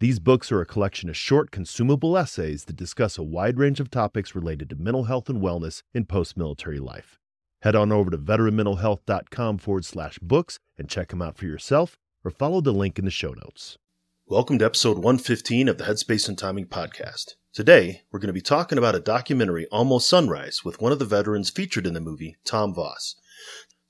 These books are a collection of short, consumable essays that discuss a wide range of topics related to mental health and wellness in post military life. Head on over to veteranmentalhealth.com forward slash books and check them out for yourself or follow the link in the show notes. Welcome to episode 115 of the Headspace and Timing podcast. Today, we're going to be talking about a documentary, Almost Sunrise, with one of the veterans featured in the movie, Tom Voss.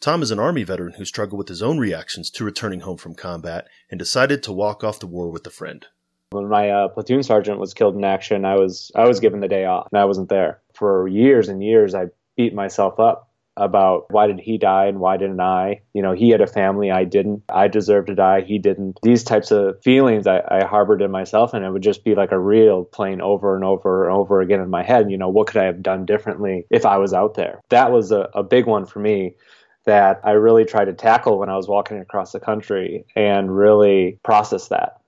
Tom is an Army veteran who struggled with his own reactions to returning home from combat and decided to walk off the war with a friend. When my uh, platoon sergeant was killed in action, I was I was given the day off, and I wasn't there for years and years. I beat myself up about why did he die and why didn't I? You know, he had a family, I didn't. I deserved to die, he didn't. These types of feelings I, I harbored in myself, and it would just be like a reel playing over and over and over again in my head. You know, what could I have done differently if I was out there? That was a, a big one for me that I really tried to tackle when I was walking across the country and really process that.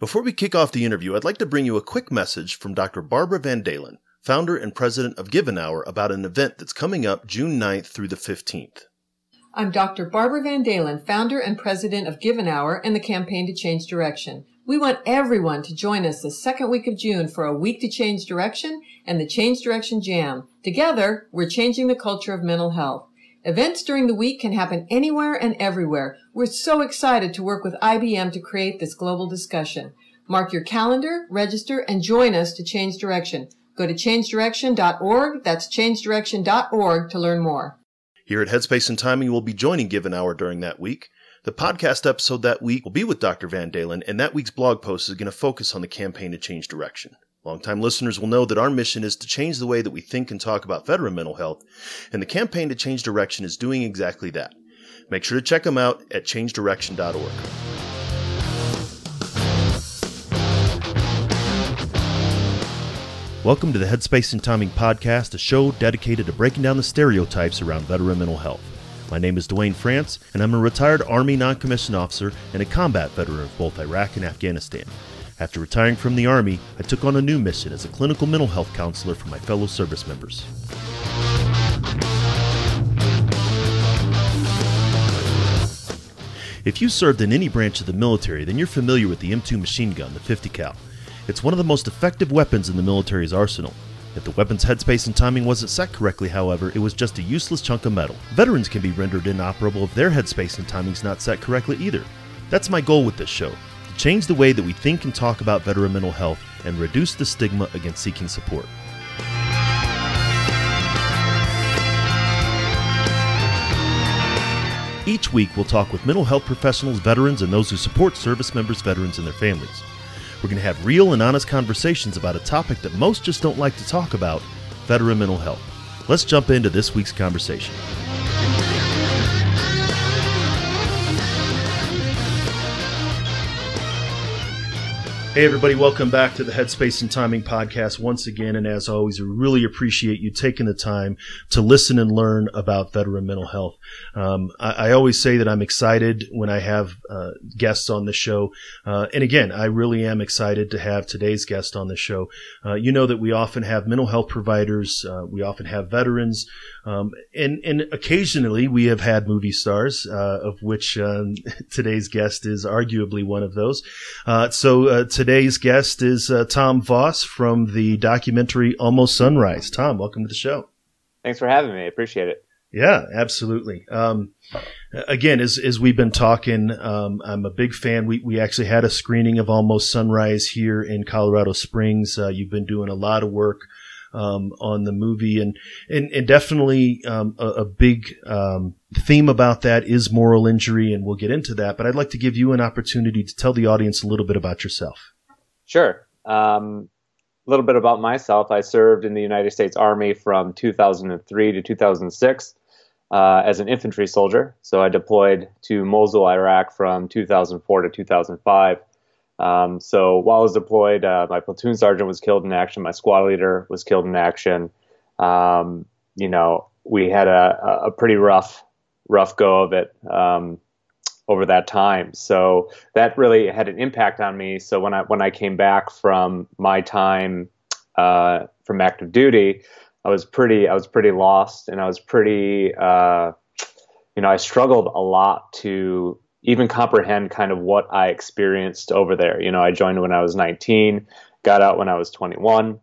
Before we kick off the interview, I'd like to bring you a quick message from Dr. Barbara Van Dahlen, founder and president of Give an Hour, about an event that's coming up June 9th through the 15th. I'm Dr. Barbara Van Dahlen, founder and president of Give an Hour and the Campaign to Change Direction. We want everyone to join us the second week of June for a week to change direction and the Change Direction Jam. Together, we're changing the culture of mental health. Events during the week can happen anywhere and everywhere. We're so excited to work with IBM to create this global discussion. Mark your calendar, register, and join us to change direction. Go to changedirection.org. That's changedirection.org to learn more. Here at Headspace and Timing, we'll be joining Give an Hour during that week. The podcast episode that week will be with Dr. Van Dahlen, and that week's blog post is going to focus on the campaign to change direction. Longtime listeners will know that our mission is to change the way that we think and talk about veteran mental health, and the campaign to change direction is doing exactly that. Make sure to check them out at changedirection.org. Welcome to the Headspace and Timing Podcast, a show dedicated to breaking down the stereotypes around veteran mental health. My name is Duane France, and I'm a retired Army non commissioned officer and a combat veteran of both Iraq and Afghanistan. After retiring from the Army, I took on a new mission as a clinical mental health counselor for my fellow service members. If you served in any branch of the military, then you're familiar with the M2 machine gun, the 50 cal. It's one of the most effective weapons in the military's arsenal. If the weapon's headspace and timing wasn't set correctly, however, it was just a useless chunk of metal. Veterans can be rendered inoperable if their headspace and timing's not set correctly either. That's my goal with this show change the way that we think and talk about veteran mental health, and reduce the stigma against seeking support. Each week, we'll talk with mental health professionals, veterans, and those who support service members, veterans, and their families. We're going to have real and honest conversations about a topic that most just don't like to talk about veteran mental health. Let's jump into this week's conversation. Hey, everybody, welcome back to the Headspace and Timing podcast once again. And as always, we really appreciate you taking the time to listen and learn about veteran mental health. Um, I, I, always say that I'm excited when I have uh, guests on the show. Uh, and again, I really am excited to have today's guest on the show. Uh, you know that we often have mental health providers, uh, we often have veterans, um, and, and occasionally we have had movie stars, uh, of which um, today's guest is arguably one of those. Uh, so, today's guest is uh, Tom Voss from the documentary Almost Sunrise. Tom, welcome to the show. Thanks for having me. I appreciate it. Yeah, absolutely. Um, again, as, as we've been talking, um, I'm a big fan. We, we actually had a screening of Almost Sunrise here in Colorado Springs. Uh, you've been doing a lot of work um, on the movie, and and, and definitely um, a, a, big um, theme about that is moral injury, and we'll get into that. But I'd like to give you an opportunity to tell the audience a little bit about yourself. Sure. Um, a little bit about myself. I served in the United States Army from 2003 to 2006. Uh, as an infantry soldier. So I deployed to Mosul, Iraq from 2004 to 2005. Um, so while I was deployed, uh, my platoon sergeant was killed in action. My squad leader was killed in action. Um, you know, we had a, a pretty rough rough go of it um, over that time. So that really had an impact on me. So when I when I came back from my time uh, from active duty, I was pretty I was pretty lost, and I was pretty uh, you know I struggled a lot to even comprehend kind of what I experienced over there. You know, I joined when I was 19, got out when I was 21.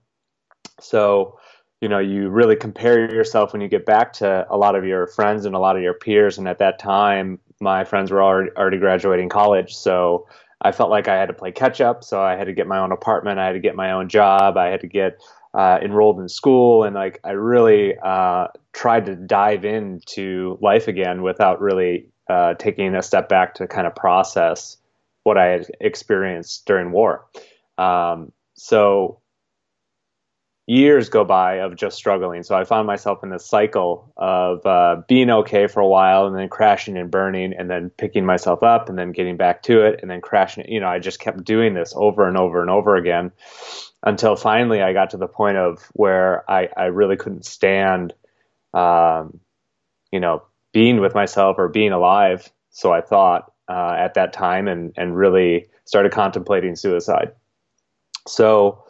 So, you know, you really compare yourself when you get back to a lot of your friends and a lot of your peers. And at that time, my friends were already, already graduating college. So I felt like I had to play catch up. So I had to get my own apartment. I had to get my own job. I had to get uh, enrolled in school. And like, I really uh, tried to dive into life again without really uh, taking a step back to kind of process what I had experienced during war. Um, so years go by of just struggling. So I found myself in this cycle of uh, being okay for a while and then crashing and burning and then picking myself up and then getting back to it and then crashing. You know, I just kept doing this over and over and over again until finally I got to the point of where I, I really couldn't stand, um, you know, being with myself or being alive. So I thought uh, at that time and, and really started contemplating suicide. So,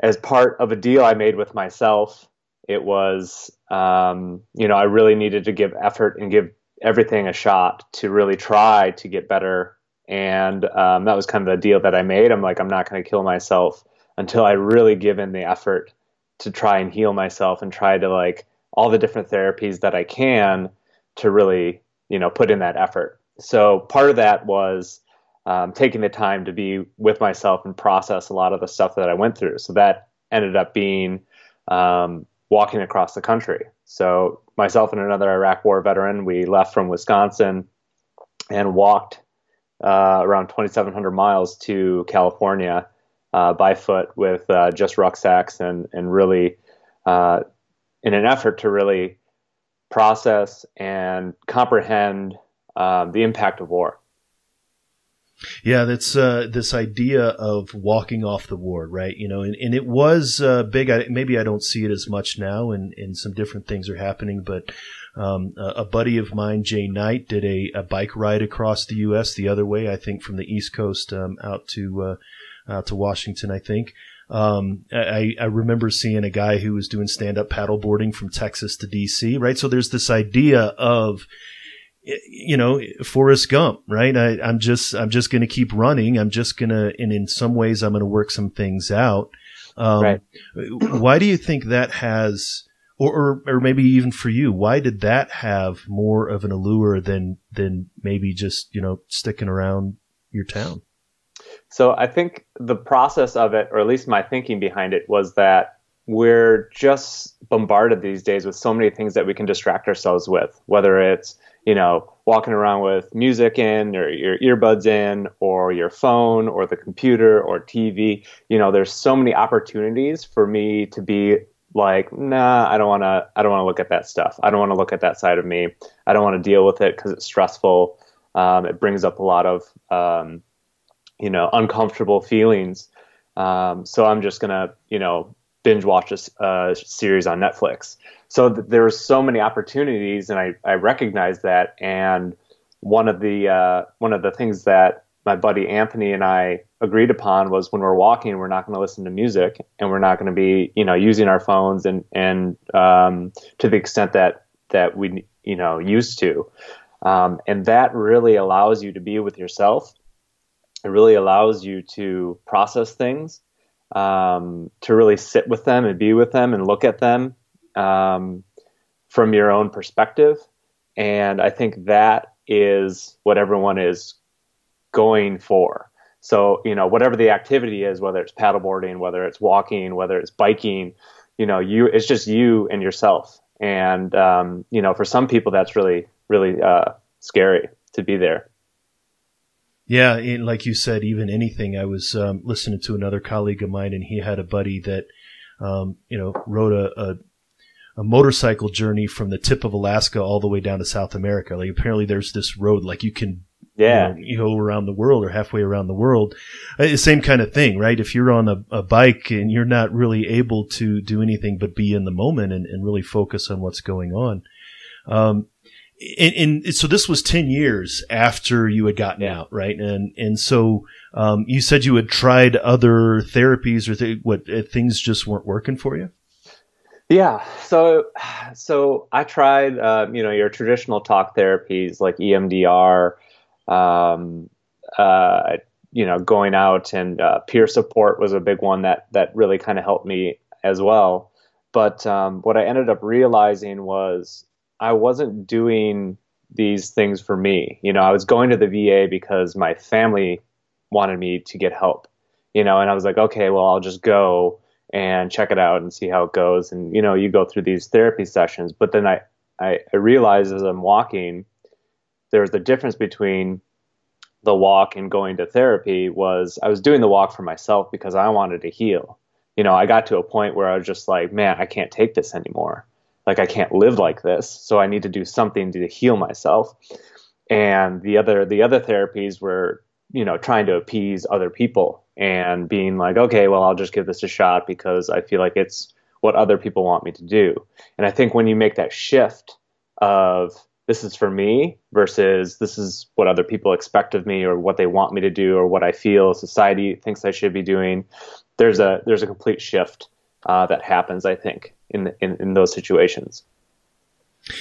as part of a deal I made with myself, it was, um, you know, I really needed to give effort and give everything a shot to really try to get better. And um, that was kind of the deal that I made. I'm like, I'm not going to kill myself until I really give in the effort to try and heal myself and try to like all the different therapies that I can to really, you know, put in that effort. So part of that was um, taking the time to be with myself and process a lot of the stuff that I went through. So that ended up being um, walking across the country. So myself and another Iraq War veteran, we left from Wisconsin and walked uh, around 2,700 miles to California uh, by foot with uh, just rucksacks and and really uh, in an effort to really process and comprehend um, the impact of war. Yeah, that's uh, this idea of walking off the ward, right? You know, and, and it was uh, big. I, maybe I don't see it as much now, and, and some different things are happening. But um, a, a, buddy of mine, Jay Knight, did a, a, bike ride across the U.S. the other way. I think from the East Coast um, out to uh, out to Washington. I think. Um, I, I remember seeing a guy who was doing stand up paddleboarding from Texas to DC, right? So there's this idea of, you know, Forrest Gump, right? I, am just, I'm just going to keep running. I'm just going to, and in some ways, I'm going to work some things out. Um, right. why do you think that has, or, or, or maybe even for you, why did that have more of an allure than, than maybe just, you know, sticking around your town? So I think the process of it, or at least my thinking behind it, was that we're just bombarded these days with so many things that we can distract ourselves with, whether it's, you know, walking around with music in or your earbuds in or your phone or the computer or TV. You know, there's so many opportunities for me to be like, nah, I don't want to, I don't want to look at that stuff. I don't want to look at that side of me. I don't want to deal with it because it's stressful. Um, it brings up a lot of, um, you know uncomfortable feelings. Um, so I'm just gonna you know binge watch a uh, series on Netflix. So th- there were so many opportunities, and I I recognized that. And one of the uh, one of the things that my buddy Anthony and I agreed upon was when we're walking, we're not going to listen to music, and we're not going to be you know using our phones and and um, to the extent that that we you know used to. Um, and that really allows you to be with yourself it really allows you to process things, um, to really sit with them and be with them and look at them um, from your own perspective. And I think that is what everyone is going for. So, you know, whatever the activity is, whether it's paddleboarding, whether it's walking, whether it's biking, you know, you it's just you and yourself. And um, you know, for some people, that's really, really uh, scary to be there. Yeah, and like you said, even anything. I was um, listening to another colleague of mine, and he had a buddy that, um, you know, rode a, a, a motorcycle journey from the tip of Alaska all the way down to South America. Like apparently, there's this road, like you can Yeah. You, know, you go around the world or halfway around the world. Uh, same kind of thing, right? If you're on a, a, bike and you're not really able to do anything but be in the moment and, and really focus on what's going on. Um, and, and, so this was 10 years after you had gotten out, right? And, and so, um, you said you had tried other therapies or th- what uh, things just weren't working for you? Yeah. So, so I tried, uh, you know, your traditional talk therapies like EMDR, um, uh, you know, going out and uh, peer support was a big one that that really kind of helped me as well. But um, what I ended up realizing was I wasn't doing these things for me. You know, I was going to the VA because my family wanted me to get help. You know, and I was like, okay, well, I'll just go and check it out and see how it goes. And you know, you go through these therapy sessions, but then I I, I realized as I'm walking, there's a difference between the walk and going to therapy was I was doing the walk for myself because I wanted to heal. You know, I got to a point where I was just like, man, I can't take this anymore. Like I can't live like this, so I need to do something to heal myself. And the other the other therapies were, you know, trying to appease other people and being like, okay, well, I'll just give this a shot because I feel like it's what other people want me to do. And I think when you make that shift of this is for me versus this is what other people expect of me or what they want me to do or what I feel society thinks I should be doing, there's a there's a complete shift uh, that happens. I think in, in in those situations.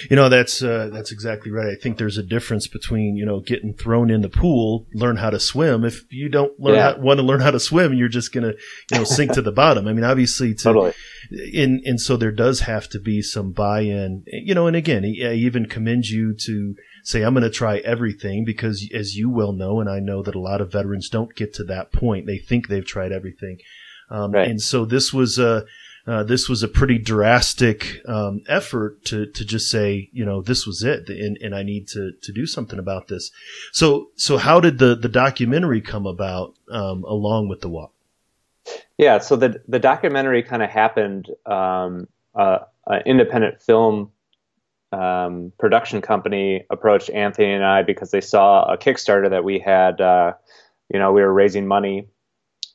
You know, that's uh, that's exactly right. I think there's a difference between you know getting thrown in the pool, learn how to swim. If you don't learn yeah. how, want to learn how to swim, you're just gonna you know sink to the bottom. I mean, obviously, to, totally. And and so there does have to be some buy-in. You know, and again, I even commend you to say I'm going to try everything because, as you well know, and I know that a lot of veterans don't get to that point. They think they've tried everything, um, right. and so this was a uh, this was a pretty drastic um, effort to to just say, you know, this was it, and, and I need to to do something about this. So so how did the the documentary come about um, along with the walk? Yeah, so the the documentary kind of happened. Um, uh, an independent film um, production company approached Anthony and I because they saw a Kickstarter that we had. Uh, you know, we were raising money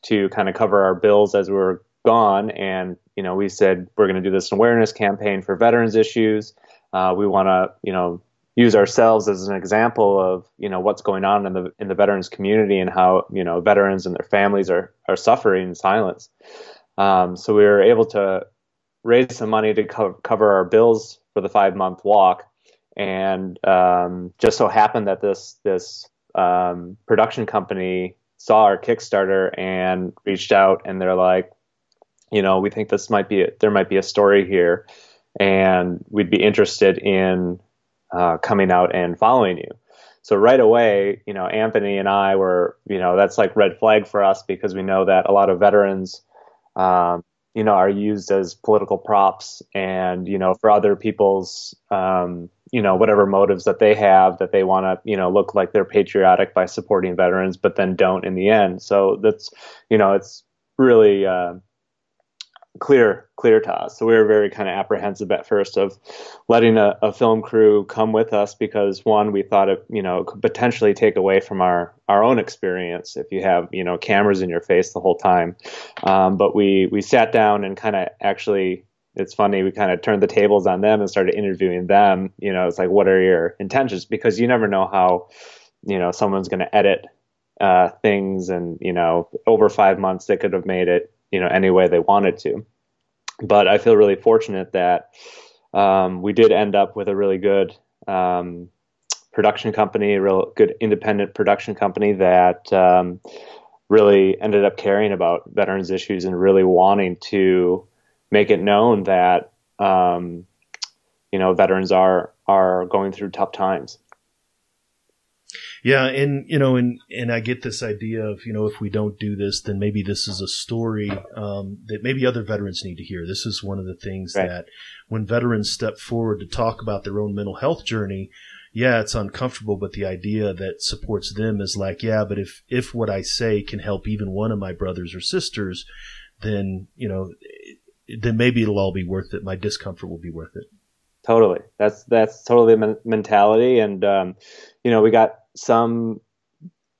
to kind of cover our bills as we were gone, and you know, we said we're going to do this awareness campaign for veterans issues. Uh, we want to, you know, use ourselves as an example of, you know, what's going on in the in the veterans community and how, you know, veterans and their families are are suffering in silence. Um, so we were able to raise some money to co- cover our bills for the five month walk, and um, just so happened that this this um, production company saw our Kickstarter and reached out, and they're like, you know, we think this might be a, there might be a story here, and we'd be interested in uh, coming out and following you. So right away, you know, Anthony and I were, you know, that's like red flag for us because we know that a lot of veterans, um, you know, are used as political props, and you know, for other people's, um, you know, whatever motives that they have, that they want to, you know, look like they're patriotic by supporting veterans, but then don't in the end. So that's, you know, it's really. Uh, clear clear to us. So we were very kind of apprehensive at first of letting a, a, film crew come with us because one, we thought it you know could potentially take away from our our own experience if you have you know cameras in your face the whole time. Um, but we we sat down and kind of actually. It's funny. We kind of turned the tables on them and started interviewing them. You know, it's like, what are your intentions? Because you never know how, you know, someone's going to edit uh, things, and you know, over five months they could have made it you know any way they wanted to. But I feel really fortunate that um, we did end up with a really good um, production company, a real good independent production company that um, really ended up caring about veterans issues and really wanting to make it known that um, you know veterans are are going through tough times. Yeah, and you know, and and I get this idea of you know if we don't do this, then maybe this is a story um, that maybe other veterans need to hear. This is one of the things right. that when veterans step forward to talk about their own mental health journey, yeah, it's uncomfortable, but the idea that supports them is like, yeah, but if if what I say can help even one of my brothers or sisters, then you know, then maybe it'll all be worth it. My discomfort will be worth it. Totally, that's that's totally the mentality, and um, you know, we got some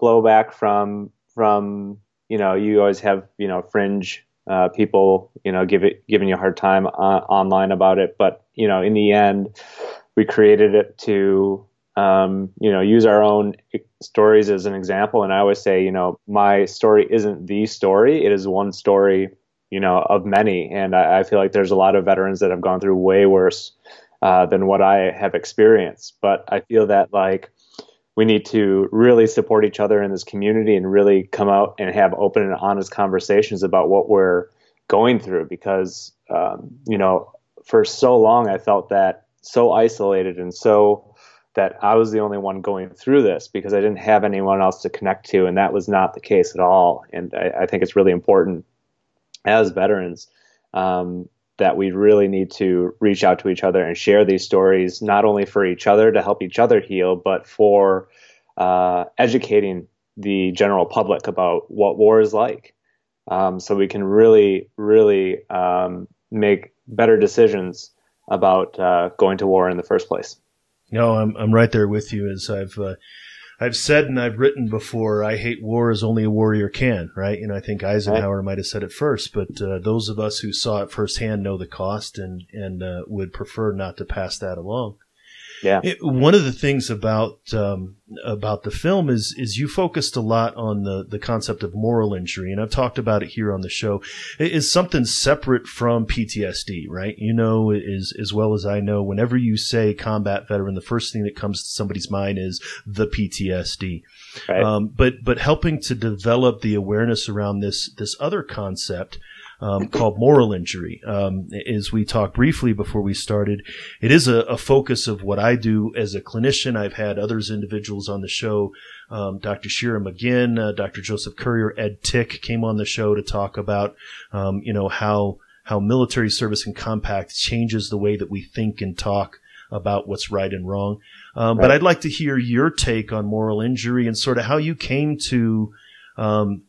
blowback from from you know you always have you know fringe uh, people you know give it giving you a hard time uh, online about it, but you know in the end we created it to um, you know use our own stories as an example. And I always say you know my story isn't the story; it is one story you know of many. And I, I feel like there's a lot of veterans that have gone through way worse uh, than what I have experienced. But I feel that like we need to really support each other in this community and really come out and have open and honest conversations about what we're going through because um, you know for so long I felt that so isolated and so that I was the only one going through this because I didn't have anyone else to connect to, and that was not the case at all. And I, I think it's really important as veterans um, that we really need to reach out to each other and share these stories, not only for each other to help each other heal, but for uh, educating the general public about what war is like. Um, so we can really, really um, make better decisions about uh, going to war in the first place. No, I'm I'm right there with you. As I've uh, I've said and I've written before, I hate war as only a warrior can, right? You know, I think Eisenhower might have said it first, but uh, those of us who saw it firsthand know the cost and and uh, would prefer not to pass that along. Yeah. It, one of the things about um, about the film is is you focused a lot on the the concept of moral injury, and I've talked about it here on the show. It is something separate from PTSD, right? You know, as as well as I know, whenever you say combat veteran, the first thing that comes to somebody's mind is the PTSD. Right. Um, but but helping to develop the awareness around this this other concept um, called moral injury. Um, as we talked briefly before we started, it is a, a, focus of what I do as a clinician. I've had others individuals on the show. Um, Dr. Shira Maguen, uh, Dr. Joseph Currier, Ed Tick came on the show to talk about, um, you know, how how military service and compact changes the way that we think and talk about what's right and wrong. Um, right. But I'd like to hear your take on moral injury and sort of how you came to um,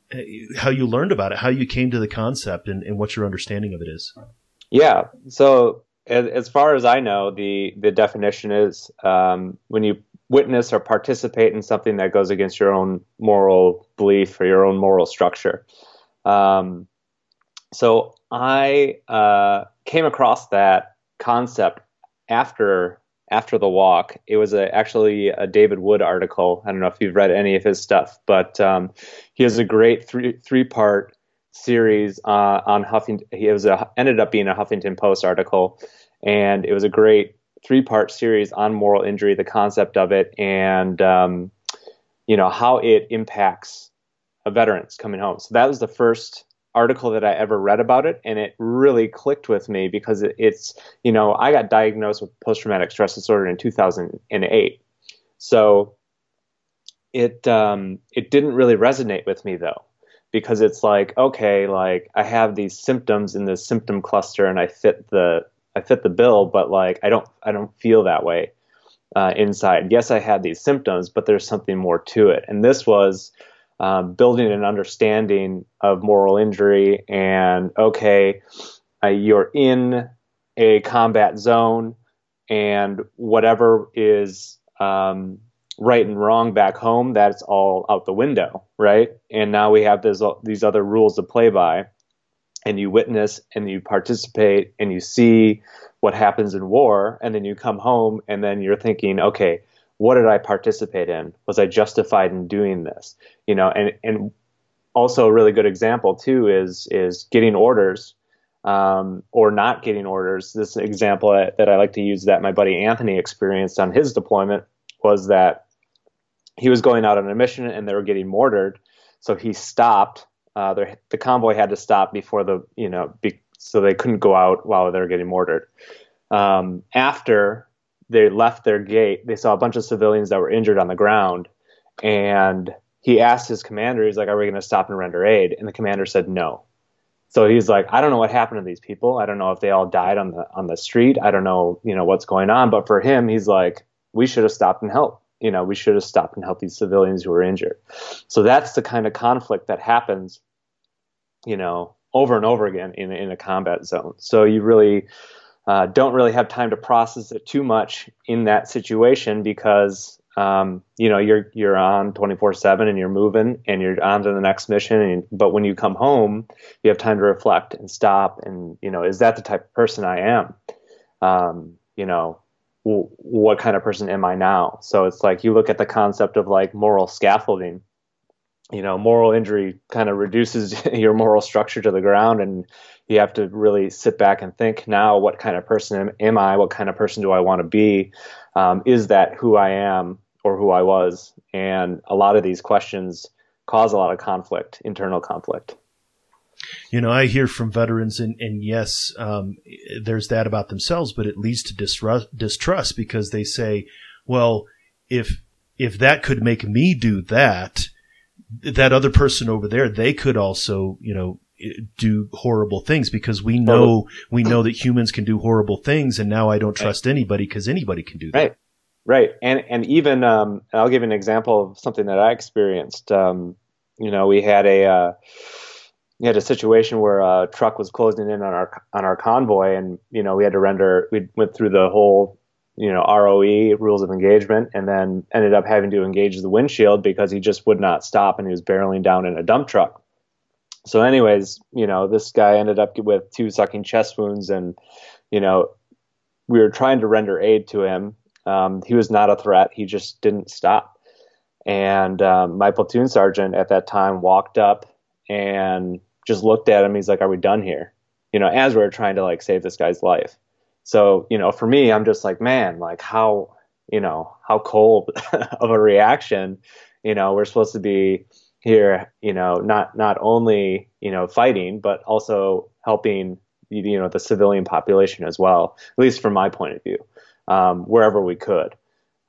how you learned about it, how you came to the concept, and, and what your understanding of it is. Yeah. So as far as I know, the the definition is um, when you witness or participate in something that goes against your own moral belief or your own moral structure. Um, so I uh, came across that concept after after the walk. It was a, actually a David Wood article. I don't know if you've read any of his stuff, but um, he has a great three three part series uh, on Huffington. He was a, ended up being a Huffington Post article, and it was a great three part series on moral injury, the concept of it, and um, you know how it impacts veterans coming home. So that was the first article that I ever read about it, and it really clicked with me because it, it's you know I got diagnosed with post traumatic stress disorder in 2008, so it um, it didn't really resonate with me though because it's like okay like I have these symptoms in this symptom cluster and I fit the I fit the bill, but like I don't I don't feel that way uh, inside. Yes, I had these symptoms, but there's something more to it, and this was um, building an understanding of moral injury and okay, uh, you're in a combat zone and whatever is um, right and wrong back home, that's all out the window, right? And now we have this, these other rules to play by, and you witness and you participate and you see what happens in war, and then you come home and then you're thinking, okay, what did I participate in? Was I justified in doing this? You know, and and also a really good example too is is getting orders um, or not getting orders. This example that, I like to use that my buddy Anthony experienced on his deployment was that he was going out on a mission and they were getting mortared, so he stopped. Uh, the, the convoy had to stop before the you know be, so they couldn't go out while they were getting mortared. Um, after they left their gate, they saw a bunch of civilians that were injured on the ground, and he asked his commander, he's like, "Are we going to stop and render aid?" And the commander said no. So he's like, "I don't know what happened to these people. I don't know if they all died on the on the street. I don't know, you know, what's going on." But for him, he's like, "We should have stopped and helped. You know, we should have stopped and helped these civilians who were injured." So that's the kind of conflict that happens, you know, over and over again in in a combat zone. So you really uh, don't really have time to process it too much in that situation because um, you know, you're you're on 24/7 and you're moving and you're on to the next mission. And, but when you come home, you have time to reflect and stop. And you know, is that the type of person I am? Um, you know, w- what kind of person am I now? So it's like you look at the concept of like moral scaffolding. You know, moral injury kind of reduces your moral structure to the ground, and you have to really sit back and think now what kind of person am, am I? What kind of person do I want to be? Um, is that who I am or who I was? And a lot of these questions cause a lot of conflict, internal conflict. You know, I hear from veterans, and, and yes, um, there's that about themselves, but it leads to distrust, distrust because they say, well, if if that could make me do that, that other person over there, they could also, you know, do horrible things because we know we know that humans can do horrible things, and now I don't trust right. anybody because anybody can do that. Right, right, and and even um, I'll give an example of something that I experienced. Um, you know, we had a uh, we had a situation where a truck was closing in on our on our convoy, and you know we had to render. We went through the whole you know ROE rules of engagement, and then ended up having to engage the windshield because he just would not stop, and he was barreling down in a dump truck so anyways you know this guy ended up with two sucking chest wounds and you know we were trying to render aid to him. Um, he was not a threat. He just didn't stop. And um, my platoon sergeant at that time walked up and just looked at him. He's like are we done here? You know as we are trying to like save this guy's life. So you know for me i'm just like man like how you know how cold of a reaction. You know we're supposed to be here, you know, not not only you know fighting, but also helping you know the civilian population as well. At least from my point of view, um, wherever we could,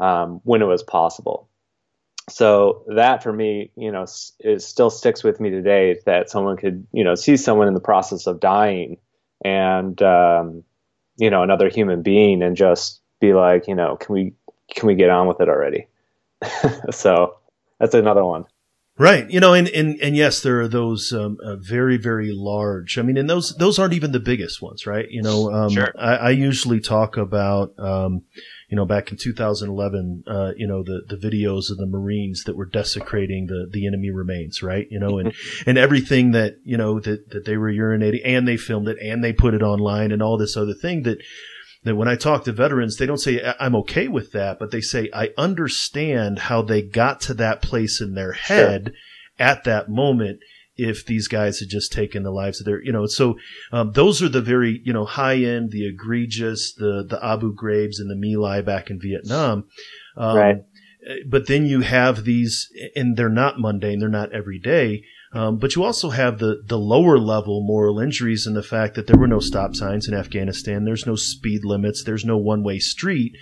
um, when it was possible. So that for me, you know, it still sticks with me today that someone could, you know, see someone in the process of dying and, um, you know, another human being and just be like, you know, can we, can we get on with it already? so that's another one. Right. You know, and, and, and yes, there are those, um, uh, very, very large. I mean, and those, those aren't even the biggest ones, right? You know, um, sure. I, I, usually talk about, um, you know, back in 2011, uh, you know, the, the videos of the Marines that were desecrating the, the enemy remains, right? You know, and, and everything that, you know, that, that they were urinating and they filmed it and they put it online and all this other thing that, that when I talk to veterans, they don't say I'm okay with that, but they say I understand how they got to that place in their head sure. at that moment. If these guys had just taken the lives of their, you know, so um, those are the very, you know, high end, the egregious, the the Abu Ghraibs and the My Lai back in Vietnam, um, right? But then you have these, and they're not mundane, they're not every day. Um, but you also have the, the lower level moral injuries and the fact that there were no stop signs in Afghanistan. There's no speed limits. There's no one way street.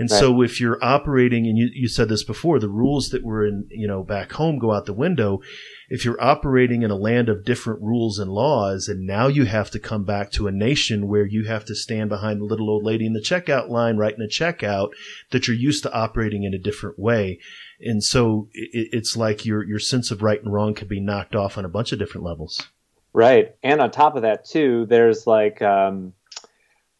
And right. so if you're operating, and you, you said this before, the rules that were in, you know, back home go out the window. If you're operating in a land of different rules and laws, and now you have to come back to a nation where you have to stand behind the little old lady in the checkout line writing a checkout that you're used to operating in a different way and so it, it's like your your sense of right and wrong can be knocked off on a bunch of different levels. Right, and on top of that too, there's like um,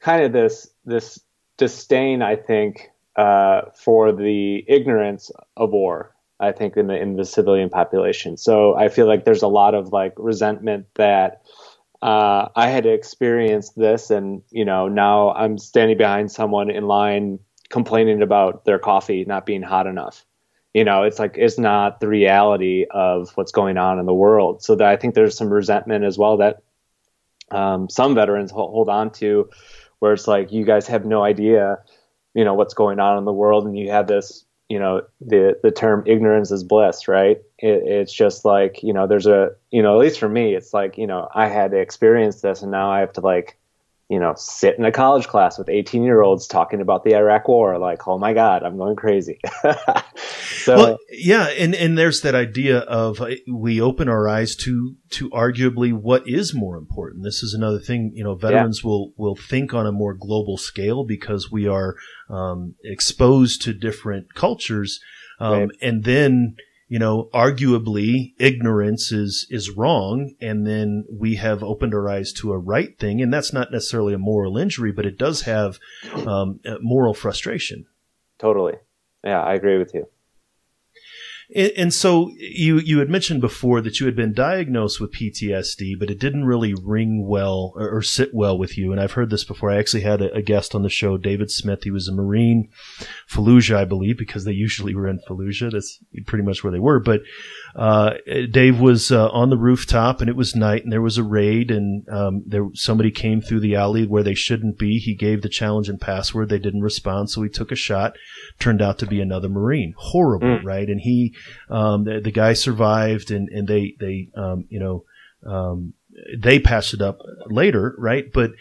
kind of this this disdain, I think, uh, for the ignorance of war. I think in the in the civilian population. So I feel like there's a lot of like resentment that uh, I had to experience this, and you know now I'm standing behind someone in line complaining about their coffee not being hot enough you know it's like it's not the reality of what's going on in the world so that i think there's some resentment as well that um, some veterans hold on to where it's like you guys have no idea you know what's going on in the world and you have this you know the the term ignorance is bliss right? It, it's just like you know there's a you know at least for me it's like you know i had to experience this and now i have to like you know, sit in a college class with 18 year olds talking about the Iraq war. Like, oh my God, I'm going crazy. so, well, yeah. And, and there's that idea of uh, we open our eyes to, to arguably what is more important. This is another thing, you know, veterans yeah. will, will think on a more global scale because we are, um, exposed to different cultures. Um, right. and then, you know, arguably ignorance is, is wrong. And then we have opened our eyes to a right thing. And that's not necessarily a moral injury, but it does have, um, moral frustration. Totally. yeah, I agree with you. And, so you you had mentioned before that you had been diagnosed with PTSD, but it didn't really ring well or, or sit well with you. And I've heard this before. I actually had a, a, guest on the show, David Smith. He was a Marine, Fallujah, I believe, because they usually were in Fallujah. That's pretty much where they were. But uh, Dave was uh, on the rooftop, and it was night, and there was a raid, and um, there somebody came through the alley where they shouldn't be. He gave the challenge and password. They didn't respond, so he took a shot. Turned out to be another Marine. Horrible, mm. right? And he um, the, the, guy survived, and and they they um, you know um, they passed it up later, right? But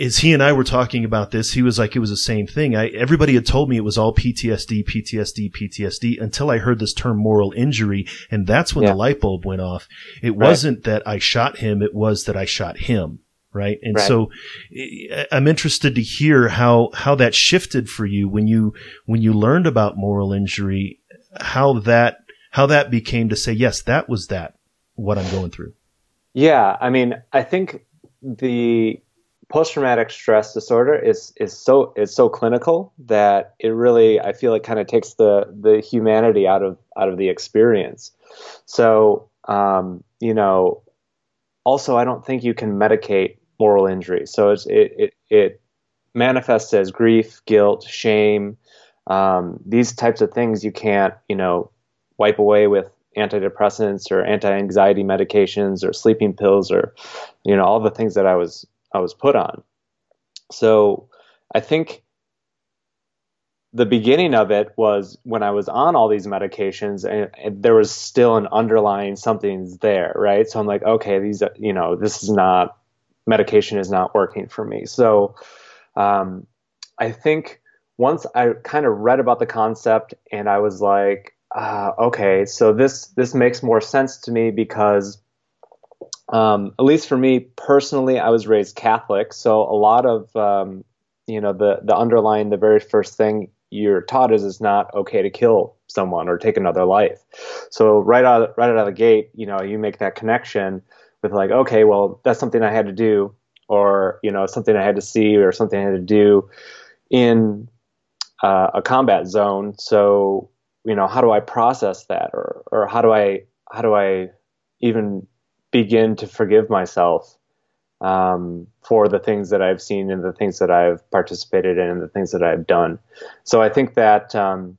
as he and I were talking about this, he was like, it was the same thing. I, everybody had told me it was all PTSD, PTSD, PTSD until I heard this term moral injury. And that's when yeah. the light bulb went off. It right. wasn't that I shot him. It was that I shot him. Right. And right. so I'm interested to hear how, how that shifted for you when you, when you learned about moral injury, how that how that became to say, yes, that was that, what I'm going through. Yeah. I mean, I think the post traumatic stress disorder is, is so, is so clinical that it really, I feel it kind of takes the, the humanity out of, out of the experience. So, um, you know, also, I don't think you can medicate moral injury. So it's, it, it, it manifests as grief, guilt, shame, um, these types of things you can't, you know, wipe away with antidepressants or anti-anxiety medications or sleeping pills or you know all the things that I was I was put on. So I think the beginning of it was when I was on all these medications and, and, there was still an underlying something's there, right? So I'm like, okay, these, you know, this is not, medication is not working for me. So um, I think once I kind of read about the concept and I was like, uh, okay, so this this makes more sense to me because, um, at least for me personally, I was raised Catholic, so a lot of um, you know the the underlying the very first thing you're taught is it's not okay to kill someone or take another life. So right out right out of the gate, you know, you make that connection with like, okay, well, that's something I had to do, or you know, something I had to see, or something I had to do in uh, a combat zone. So you know how do i process that or or how do i how do i even begin to forgive myself um, for the things that I've seen and the things that I've participated in and the things that I've done. So I think that um,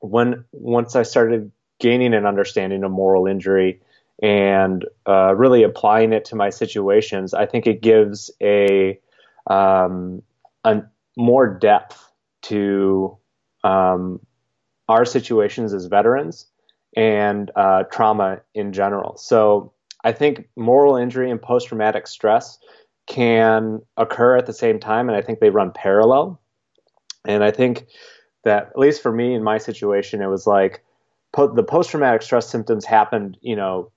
when once I started gaining an understanding of moral injury and uh, really applying it to my situations, I think it gives a, um, more depth to um, our situations as veterans and uh, trauma in general. So I think moral injury and post traumatic stress can occur at the same time, and I think they run parallel. And I think that, at least for me in my situation, it was like po- the post traumatic stress symptoms happened, you know,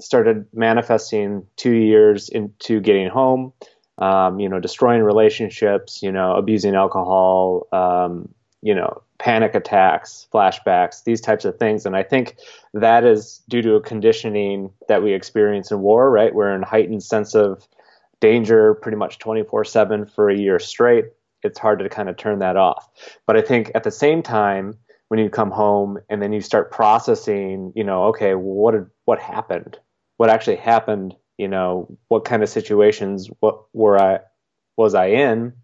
started manifesting two years into getting home. Um, you know, destroying relationships, you know, abusing alcohol, um, you know, panic attacks, flashbacks, these types of things. And I think that is due to a conditioning that we experience in war, right? We're in heightened sense of danger pretty much 24 7 for a year straight. It's hard to kind of turn that off. But I think at the same time, when you come home and then you start processing, you know, okay, what did, what happened? What actually happened? You know, what kind of situations what were I was I in?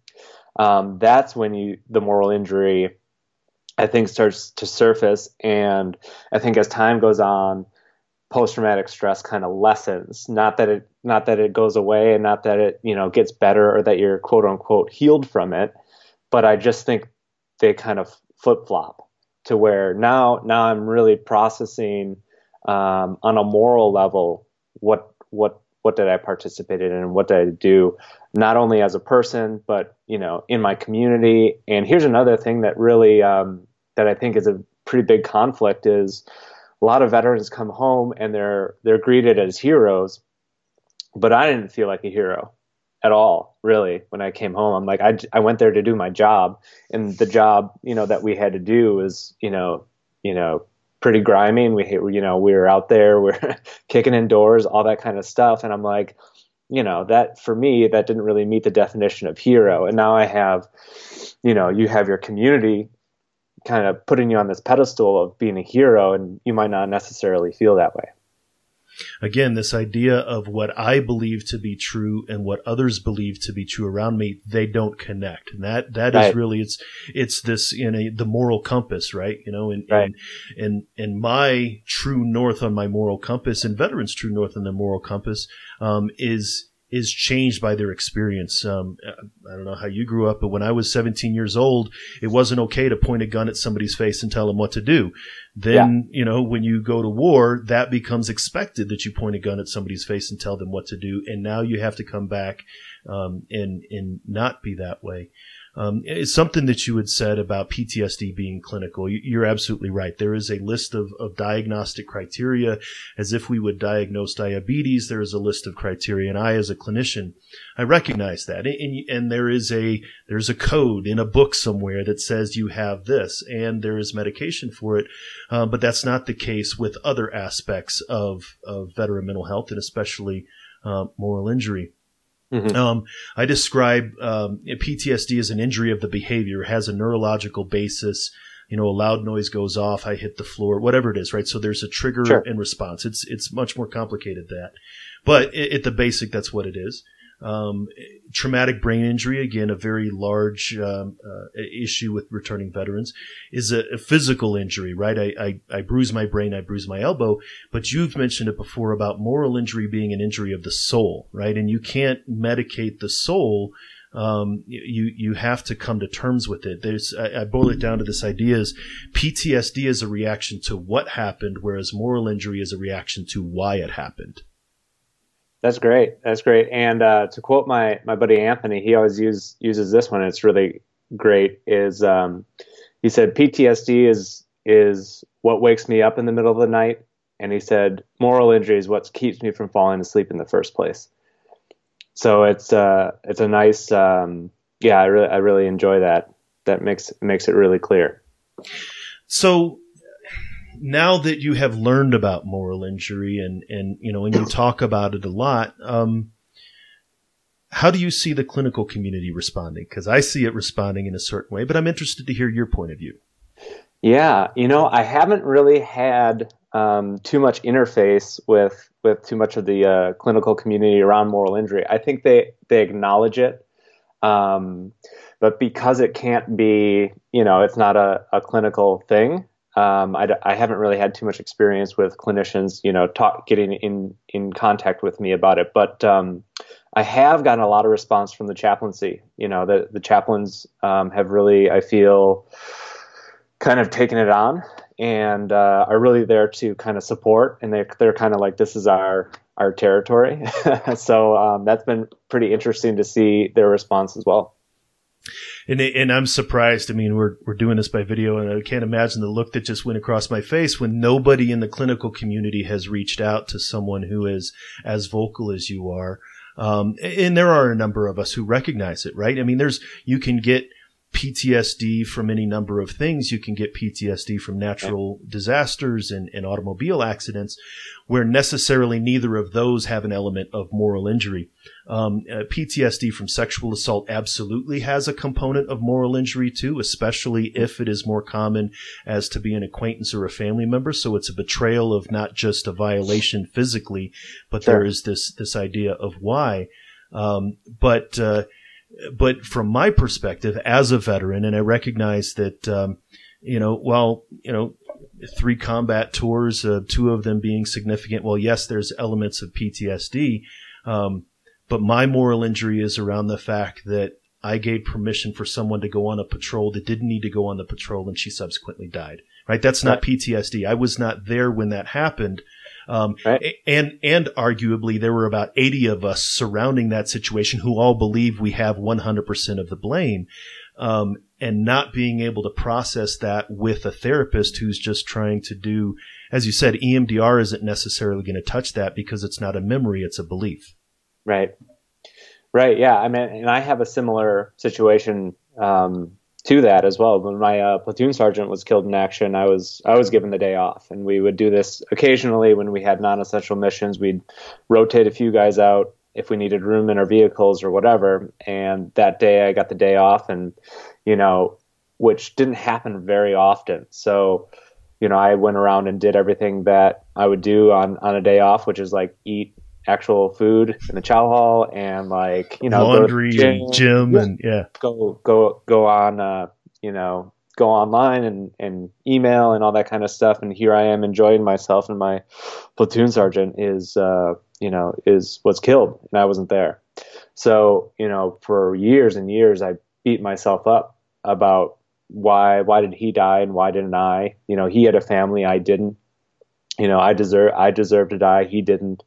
Um, that's when you the moral injury I think starts to surface. And I think as time goes on, post traumatic stress kind of lessens. Not that it not that it goes away and not that it, you know, gets better or that you're quote unquote healed from it, but I just think they kind of flip flop to where now now I'm really processing um, on a moral level what what what did I participate in and what did I do, not only as a person, but you know, in my community. And here's another thing that really um, that I think is a pretty big conflict is a lot of veterans come home and they're they're greeted as heroes, but I didn't feel like a hero at all really when I came home. I'm like I I went there to do my job, and the job you know that we had to do was you know you know pretty grimy and we you know we were out there we're kicking indoors all that kind of stuff and i'm like you know that for me that didn't really meet the definition of hero and now i have you know you have your community kind of putting you on this pedestal of being a hero, and you might not necessarily feel that way. Again, this idea of what I believe to be true and what others believe to be true around me, they don't connect. And that, that right. is really, it's, it's this, in know, the moral compass, right? You know, and, right. and, and, and my true north on my moral compass and veterans true north on their moral compass, um, is, is changed by their experience. Um, I don't know how you grew up, but when I was 17 years old, it wasn't okay to point a gun at somebody's face and tell them what to do. Then, yeah. you know, when you go to war, that becomes expected that you point a gun at somebody's face and tell them what to do. And now you have to come back um, and and not be that way. Um, it's something that you had said about PTSD being clinical. You're absolutely right. There is a list of, of diagnostic criteria as if we would diagnose diabetes. There is a list of criteria. And I, as a clinician, I recognize that. And, and there is a, there's a code in a book somewhere that says you have this and there is medication for it. Uh, but that's not the case with other aspects of, of veteran mental health and especially uh, moral injury. Mm-hmm. Um, I describe um, PTSD as an injury of the behavior, it has a neurological basis. You know, a loud noise goes off, I hit the floor, whatever it is, right? So there's a trigger sure. and response. It's it's much more complicated than that, but at the basic, that's what it is. Um, traumatic brain injury, again, a very large um, uh, issue with returning veterans, is a, a physical injury, right? I, I, I, bruise my brain, I bruise my elbow, but you've mentioned it before about moral injury being an injury of the soul, right? And you can't medicate the soul. Um, you you have to come to terms with it. There's I, I boil it down to this idea: is PTSD is a reaction to what happened, whereas moral injury is a reaction to why it happened. That's great. That's great. And uh, to quote my my buddy Anthony, he always use, uses this one. it's really great. Is um, he said PTSD is is what wakes me up in the middle of the night, and he said moral injury is what keeps me from falling asleep in the first place. So it's uh, it's a nice um, yeah. I really I really enjoy that. That makes makes it really clear. So now that you have learned about moral injury and and you know and you talk about it a lot um, how do you see the clinical community responding? Because i see it responding in a certain way but i'm interested to hear your point of view. Yeah you know i haven't really had um, too much interface with with too much of the uh, clinical community around moral injury. I think they they acknowledge it um, but because it can't be you know it's not a, a clinical thing um, I, I, haven't really had too much experience with clinicians, you know, talk, getting in in contact with me about it. But um, I have gotten a lot of response from the chaplaincy. You know, the the chaplains um, have really, I feel, kind of taken it on and uh, are really there to kind of support. And they they're kind of like, this is our our territory. so um, that's been pretty interesting to see their response as well and and I'm surprised. I mean, we're we're doing this by video, and I can't imagine the look that just went across my face when nobody in the clinical community has reached out to someone who is as vocal as you are. Um, and there are a number of us who recognize it, right? I mean, there's you can get PTSD from any number of things. You can get PTSD from natural disasters and, and automobile accidents, where necessarily neither of those have an element of moral injury. Um, uh, PTSD from sexual assault absolutely has a component of moral injury too, especially if it is more common as to be an acquaintance or a family member. So it's a betrayal of not just a violation physically, but sure. there is this this idea of why. Um, but uh, but from my perspective as a veteran, and I recognize that, um, you know, well, you know, three combat tours, uh, two of them being significant. Well, yes, there's elements of PTSD, um, but my moral injury is around the fact that I gave permission for someone to go on a patrol that didn't need to go on the patrol, and she subsequently died. Right? That's not PTSD. I was not there when that happened. Um, right. and, and arguably there were about 80 of us surrounding that situation who all believe we have 100% of the blame. Um, and not being able to process that with a therapist who's just trying to do, as you said, EMDR isn't necessarily going to touch that because it's not a memory, it's a belief. Right. Right. Yeah. I mean, and I have a similar situation um, to that as well. When my uh, platoon sergeant was killed in action, I was I was given the day off, and we would do this occasionally when we had non-essential missions. We'd rotate a few guys out if we needed room in our vehicles or whatever. And that day, I got the day off, and you know, which didn't happen very often. So, you know, I went around and did everything that I would do on, on a day off, which is like eat actual food in the chow hall and like, you know, laundry gym, and gym yeah, and yeah, go, go, go on, uh, you know, go online and, and email and all that kind of stuff. And here I am enjoying myself and my platoon sergeant is, uh, you know, is, was killed and I wasn't there. So, you know, for years and years, I beat myself up about why why did he die and why didn't I? You know, he had a family, I didn't. You know, I deserve I deserve to die, he didn't.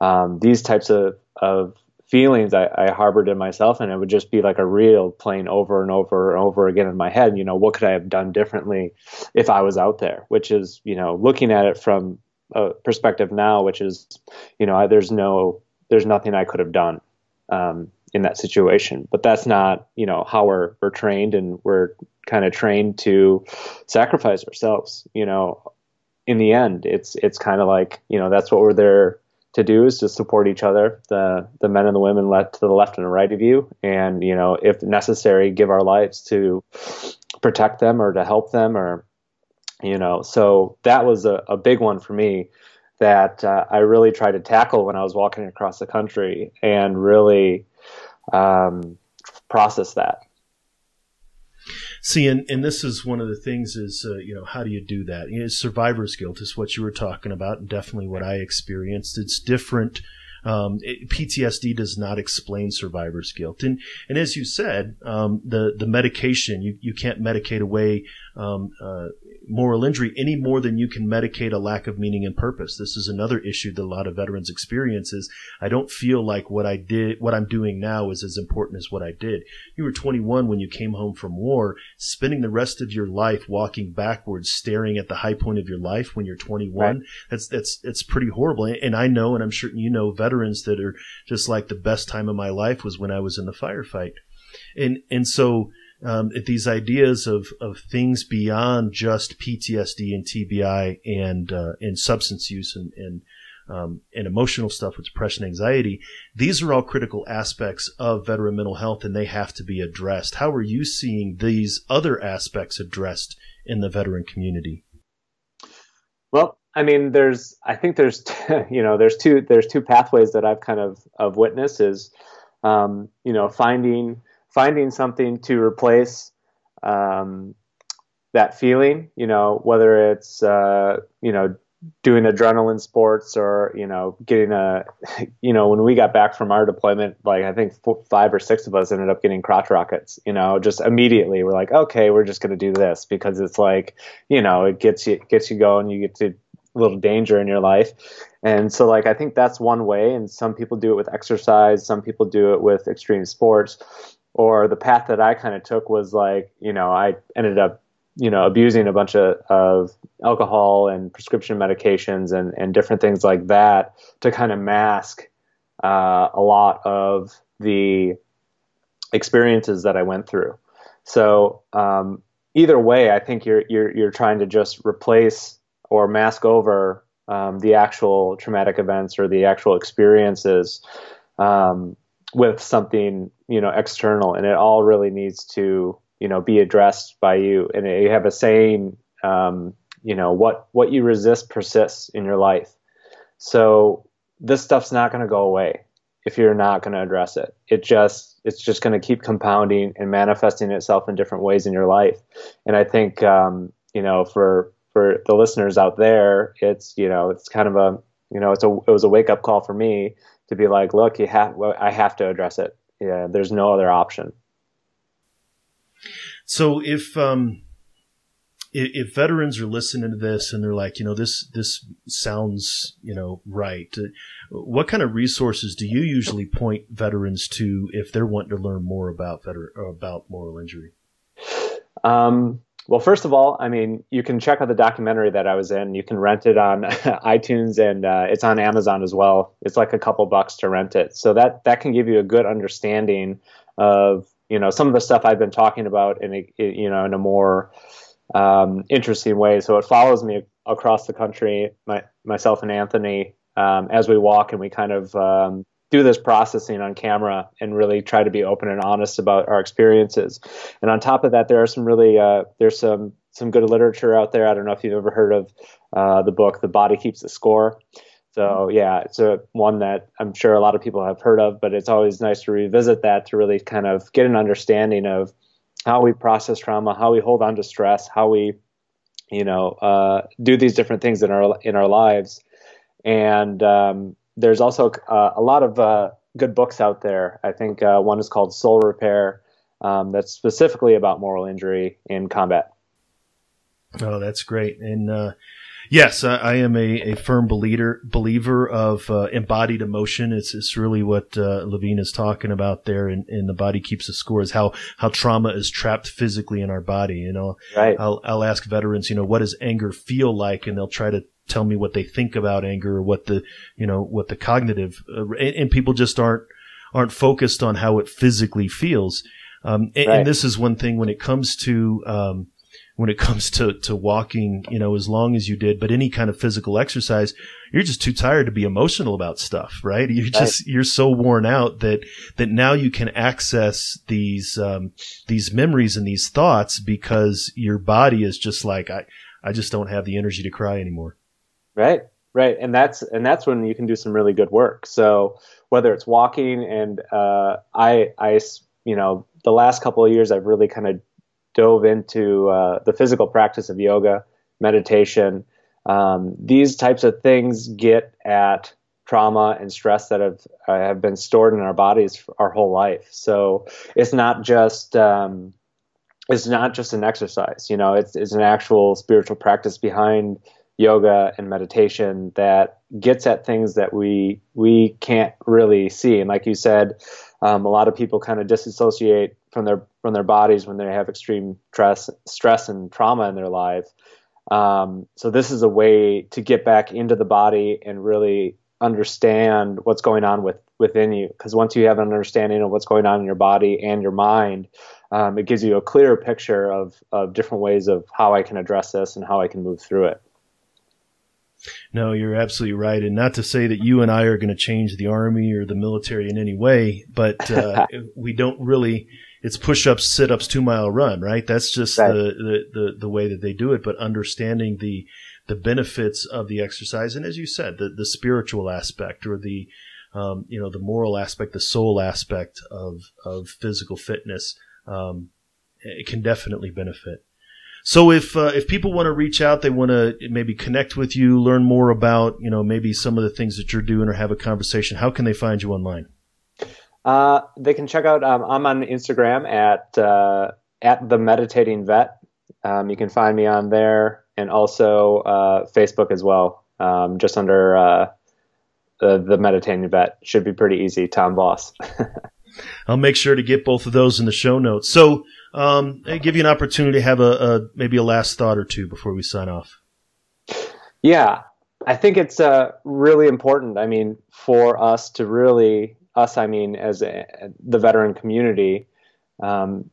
Um, these types of of feelings I, I harbored in myself, and it would just be like a reel playing over and over and over again in my head. You know, what could I have done differently if I was out there? Which is, you know, looking at it from a perspective now, which is, you know, I, there's no there's nothing I could have done. Um, in that situation. But that's not, you know, how we're we're trained and we're kind of trained to sacrifice ourselves, you know. In the end, it's it's kind of like, you know, that's what we're there to do is to support each other, the the men and the women left to the left and the right of you, and you know, if necessary, give our lives to protect them or to help them or you know. So that was a, a big one for me that uh, I really tried to tackle when I was walking across the country and really um, process that. See, and, and this is one of the things is, uh, you know, how do you do that? You know, survivor's guilt is what you were talking about, and definitely what I experienced. It's different um, it, PTSD does not explain survivor's guilt, and and as you said, um, the the medication you you can't medicate away um, uh, moral injury any more than you can medicate a lack of meaning and purpose. This is another issue that a lot of veterans experience. Is I don't feel like what I did, what I'm doing now, is as important as what I did. You were 21 when you came home from war, spending the rest of your life walking backwards, staring at the high point of your life when you're 21. Right. That's that's that's pretty horrible. And I know, and I'm sure you know, veterans veterans that are just like the best time of my life was when I was in the firefight. And, and so, um, these ideas of, of things beyond just PTSD and TBI and, uh, and substance use and, and, um, and emotional stuff with depression, anxiety. These are all critical aspects of veteran mental health and they have to be addressed. How are you seeing these other aspects addressed in the veteran community? Well, I mean, there's, I think there's, you know, there's two, there's two pathways that I've kind of, of witnessed is, um, you know, finding, finding something to replace, um, that feeling, you know, whether it's, uh, you know, doing adrenaline sports or you know getting a you know when we got back from our deployment like i think four, five or six of us ended up getting crotch rockets you know just immediately. We're like okay we're just going to do this because it's like you know it gets you gets you going you get to a little danger in your life. And so like i think that's one way and some people do it with exercise some people do it with extreme sports or the path that i kind of took was like you know i ended up you know, abusing a bunch of, of alcohol and prescription medications and, and different things like that to kind of mask uh, a lot of the experiences that I went through. So um, either way, I think you're you're you're trying to just replace or mask over um, the actual traumatic events or the actual experiences um, with something you know external, and it all really needs to you know be addressed by you. And you have a saying um, you know what what you resist persists in your life. So this stuff's not going to go away if you're not going to address it. It just it's just going to keep compounding and manifesting itself in different ways in your life. And i think um, you know for for the listeners out there it's you know it's kind of a you know it's a it was a wake up call for me to be like look you have i have to address it yeah there's no other option so if um, if, if, veterans are listening to this and they're like, you know, this this sounds, you know, right. Uh, what kind of resources do you usually point veterans to if they're wanting to learn more about veteran about moral injury? Um, well, first of all, I mean, you can check out the documentary that I was in. You can rent it on iTunes and uh, it's on Amazon as well. It's like a couple bucks to rent it, so that that can give you a good understanding of you know some of the stuff I've been talking about in a you know in a more um, interesting way. So it follows me across the country, my, myself and Anthony, um, as we walk, and we kind of um, do this processing on camera and really try to be open and honest about our experiences. And on top of that, there are some really uh, there's some some good literature out there. I don't know if you've ever heard of uh, the book "The Body Keeps the Score." So yeah, it's a one that I'm sure a lot of people have heard of, but it's always nice to revisit that to really kind of get an understanding of how we process trauma, how we hold on to stress, how we, you know, uh, do these different things in our in our lives. And um, there's also uh, a lot of uh, good books out there. I think uh, one is called Soul Repair, um, that's specifically about moral injury in combat. Oh, that's great. And uh, yes, I, I, am a, a firm believer believer of uh, embodied emotion. It's it's really what uh, Levine is talking about there. In, in the body keeps the score is how how trauma is trapped physically in our body. You know, right. I'll I'll ask veterans, you know, what does anger feel like, and they'll try to tell me what they think about anger or what the you know what the cognitive uh, and, and, people just aren't aren't focused on how it physically feels um, and, right. and, this is one thing when it comes to um, when it comes to to walking you know as long as you did but any kind of physical exercise you're just too tired to be emotional about stuff right you're right. just you're so worn out that that now you can access these um, these memories and these thoughts because your body is just like I I just don't have the energy to cry anymore Right, right, and that's and that's when you can do some really good work. So whether it's walking, and uh, I, I, you know, the last couple of years I've really kind of dove into uh, the physical practice of yoga, meditation. Um, these types of things get at trauma and stress that have uh, have been stored in our bodies our whole life. So it's not just um, it's not just an exercise. You know, it's it's an actual spiritual practice behind yoga and meditation that gets at things that we we can't really see. And like you said, um, a lot of people kind of disassociate from their from their bodies when they have extreme stress stress and trauma in their life. Um, so this is a way to get back into the body and really understand what's going on with within you. Because once you have an understanding of what's going on in your body and your mind, um, it gives you a clearer picture of of different ways of how I can address this and how I can move through it. No, you're absolutely right. And not to say that you and I are going to change the army or the military in any way, but uh, we don't really. It's push ups, sit ups, two mile run, right? That's just right. The, the, the, the, way that they do it. But understanding the, the benefits of the exercise. And as you said, the, the spiritual aspect or the, um, you know, the moral aspect, the soul aspect of, of physical fitness, um, it can definitely benefit. So if uh, if people want to reach out, they want to maybe connect with you, learn more about you know maybe some of the things that you're doing, or have a conversation. How can they find you online? Uh, they can check out. Um, I'm on Instagram at uh, at the meditating vet. Um, you can find me on there, and also uh, Facebook as well. Um, just under uh, the, the meditating vet should be pretty easy. Tom Voss. I'll make sure to get both of those in the show notes. So um, give you an opportunity to have a, a, maybe a last thought or two before we sign off. Yeah, I think it's uh, really important. I mean, for us to really us, I mean, as a, the veteran community, um,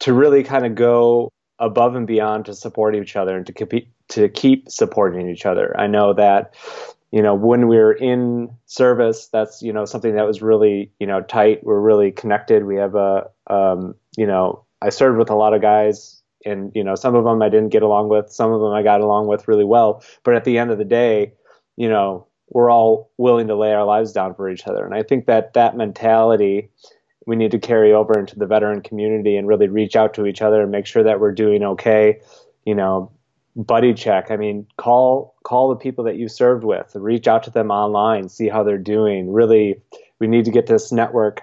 to really kind of go above and beyond to support each other and to keep to keep supporting each other. I know that you know when we are in service that's you know something that was really you know tight we're really connected we have a um, you know I served with a lot of guys, and you know, some of them I didn't get along with, some of them I got along with really well. But at the end of the day, you know, we're all willing to lay our lives down for each other, and I think that that mentality we need to carry over into the veteran community and really reach out to each other and make sure that we're doing okay. You know, buddy check. I mean, call call the people that you served with, reach out to them online, see how they're doing. Really, we need to get this network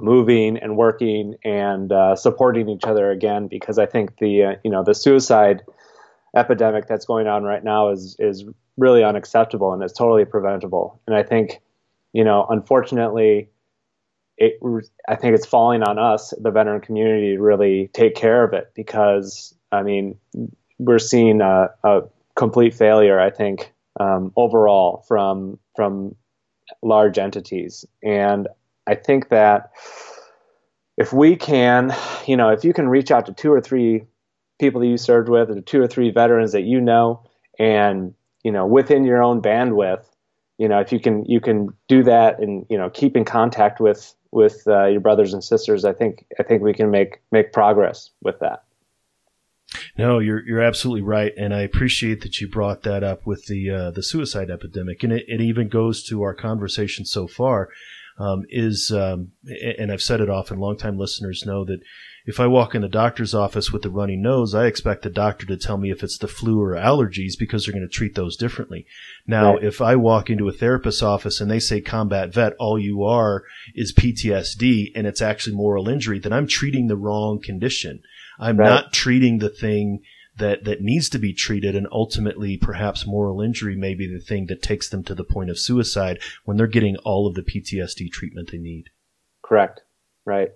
moving and working and uh, supporting each other again because I think the uh, you know the suicide epidemic that's going on right now is is really unacceptable and it's totally preventable. And I think you know unfortunately it I think it's falling on us the veteran community to really take care of it because I mean we're seeing a, a complete failure I think um, overall from from large entities. And I think that if we can, you know, if you can reach out to two or three people that you served with, or two or three veterans that you know, and you know, within your own bandwidth, you know if you can you can do that and you know keep in contact with with uh, your brothers and sisters, I think I think we can make make progress with that. No, you're you're absolutely right, and I appreciate that you brought that up with the uh, the suicide epidemic, and it, it even goes to our conversation so far. Um, is um, and I've said it often. Longtime listeners know that if I walk in the doctor's office with a runny nose, I expect the doctor to tell me if it's the flu or allergies because they're going to treat those differently. Now, right. if I walk into a therapist's office and they say combat vet, all you are is PTSD and it's actually moral injury, then I'm treating the wrong condition. I'm right. not treating the thing that, that needs to be treated and ultimately perhaps moral injury may be the thing that takes them to the point of suicide when they're getting all of the PTSD treatment they need. Correct. Right.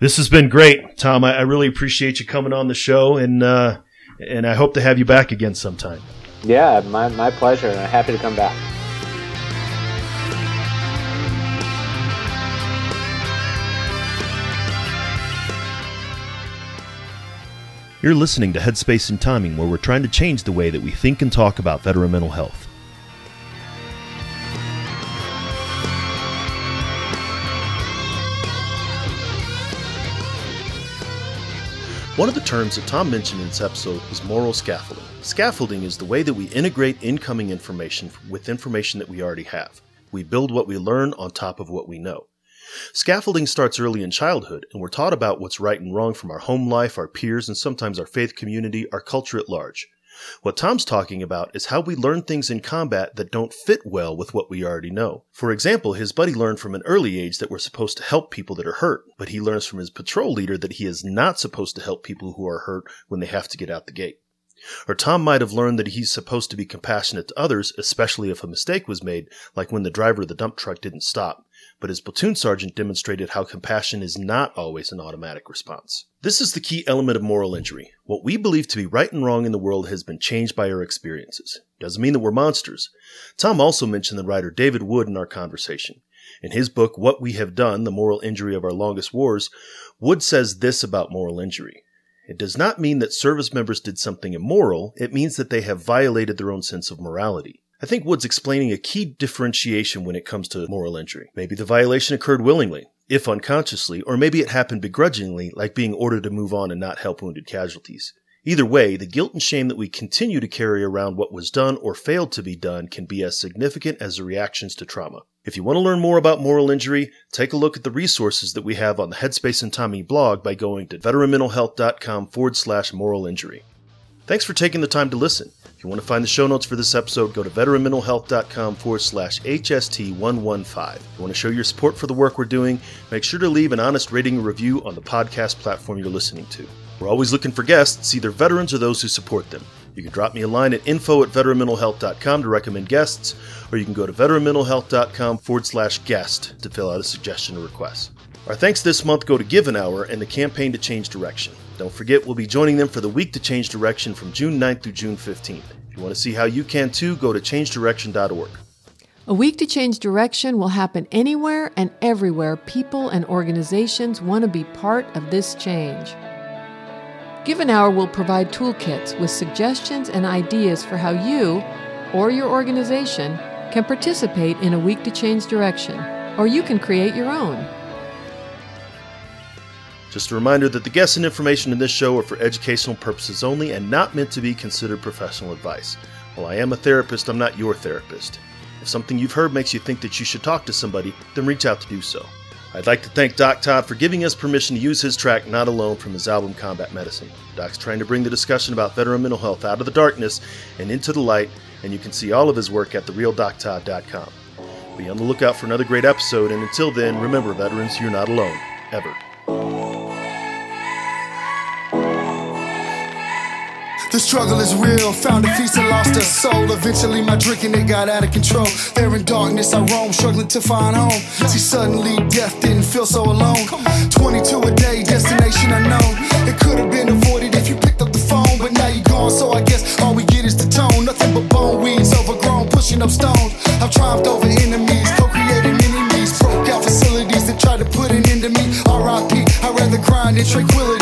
This has been great, Tom. I, I really appreciate you coming on the show and, uh, and I hope to have you back again sometime. Yeah, my, my pleasure, and I'm happy to come back. You're listening to Headspace and Timing, where we're trying to change the way that we think and talk about veteran mental health. One of the terms that Tom mentioned in this episode is moral scaffolding. Scaffolding is the way that we integrate incoming information with information that we already have. We build what we learn on top of what we know. Scaffolding starts early in childhood, and we're taught about what's right and wrong from our home life, our peers, and sometimes our faith community, our culture at large. What Tom's talking about is how we learn things in combat that don't fit well with what we already know. For example, his buddy learned from an early age that we're supposed to help people that are hurt, but he learns from his patrol leader that he is not supposed to help people who are hurt when they have to get out the gate. Or Tom might have learned that he's supposed to be compassionate to others, especially if a mistake was made, like when the driver of the dump truck didn't stop but his platoon sergeant demonstrated how compassion is not always an automatic response. This is the key element of moral injury. What we believe to be right and wrong in the world has been changed by our experiences. Doesn't mean that we're monsters. Tom also mentioned the writer David Wood in our conversation. In his book, What We Have Done, The Moral Injury of Our Longest Wars, Wood says this about moral injury. It does not mean that service members did something immoral, it means that they have violated their own sense of morality. I think Wood's explaining a key differentiation when it comes to moral injury. Maybe the violation occurred willingly, if unconsciously, or maybe it happened begrudgingly, like being ordered to move on and not help wounded casualties. Either way, the guilt and shame that we continue to carry around what was done or failed to be done can be as significant as the reactions to trauma. If you want to learn more about moral injury, take a look at the resources that we have on the Headspace and Timing blog by going to veteranmentalhealth.com forward slash moral injury. Thanks for taking the time to listen. If you want to find the show notes for this episode, go to veteranmentalhealth.com forward slash HST115. If you want to show your support for the work we're doing, make sure to leave an honest rating and review on the podcast platform you're listening to. We're always looking for guests, either veterans or those who support them. You can drop me a line at info at veteranmentalhealth.com to recommend guests, or you can go to veteranmentalhealth.com forward slash guest to fill out a suggestion or request. Our thanks this month go to Give an Hour and the Campaign to Change Direction. Don't forget, we'll be joining them for the Week to Change Direction from June 9th through June 15th. If you want to see how you can too, go to changedirection.org. A Week to Change Direction will happen anywhere and everywhere people and organizations want to be part of this change. Give an Hour will provide toolkits with suggestions and ideas for how you or your organization can participate in a Week to Change Direction, or you can create your own. Just a reminder that the guests and information in this show are for educational purposes only and not meant to be considered professional advice. While I am a therapist, I'm not your therapist. If something you've heard makes you think that you should talk to somebody, then reach out to do so. I'd like to thank Doc Todd for giving us permission to use his track Not Alone from his album Combat Medicine. Doc's trying to bring the discussion about veteran mental health out of the darkness and into the light, and you can see all of his work at therealdoctodd.com. Be on the lookout for another great episode, and until then, remember, veterans, you're not alone, ever. The struggle is real. Found a feast and lost a soul. Eventually, my drinking it got out of control. There in darkness, I roam, struggling to find home. See, suddenly death didn't feel so alone. 22 a day, destination unknown. It could have been avoided if you picked up the phone, but now you're gone. So I guess all we get is the tone. Nothing but bone weeds, overgrown, pushing up stones. I've triumphed over enemies, in tranquility.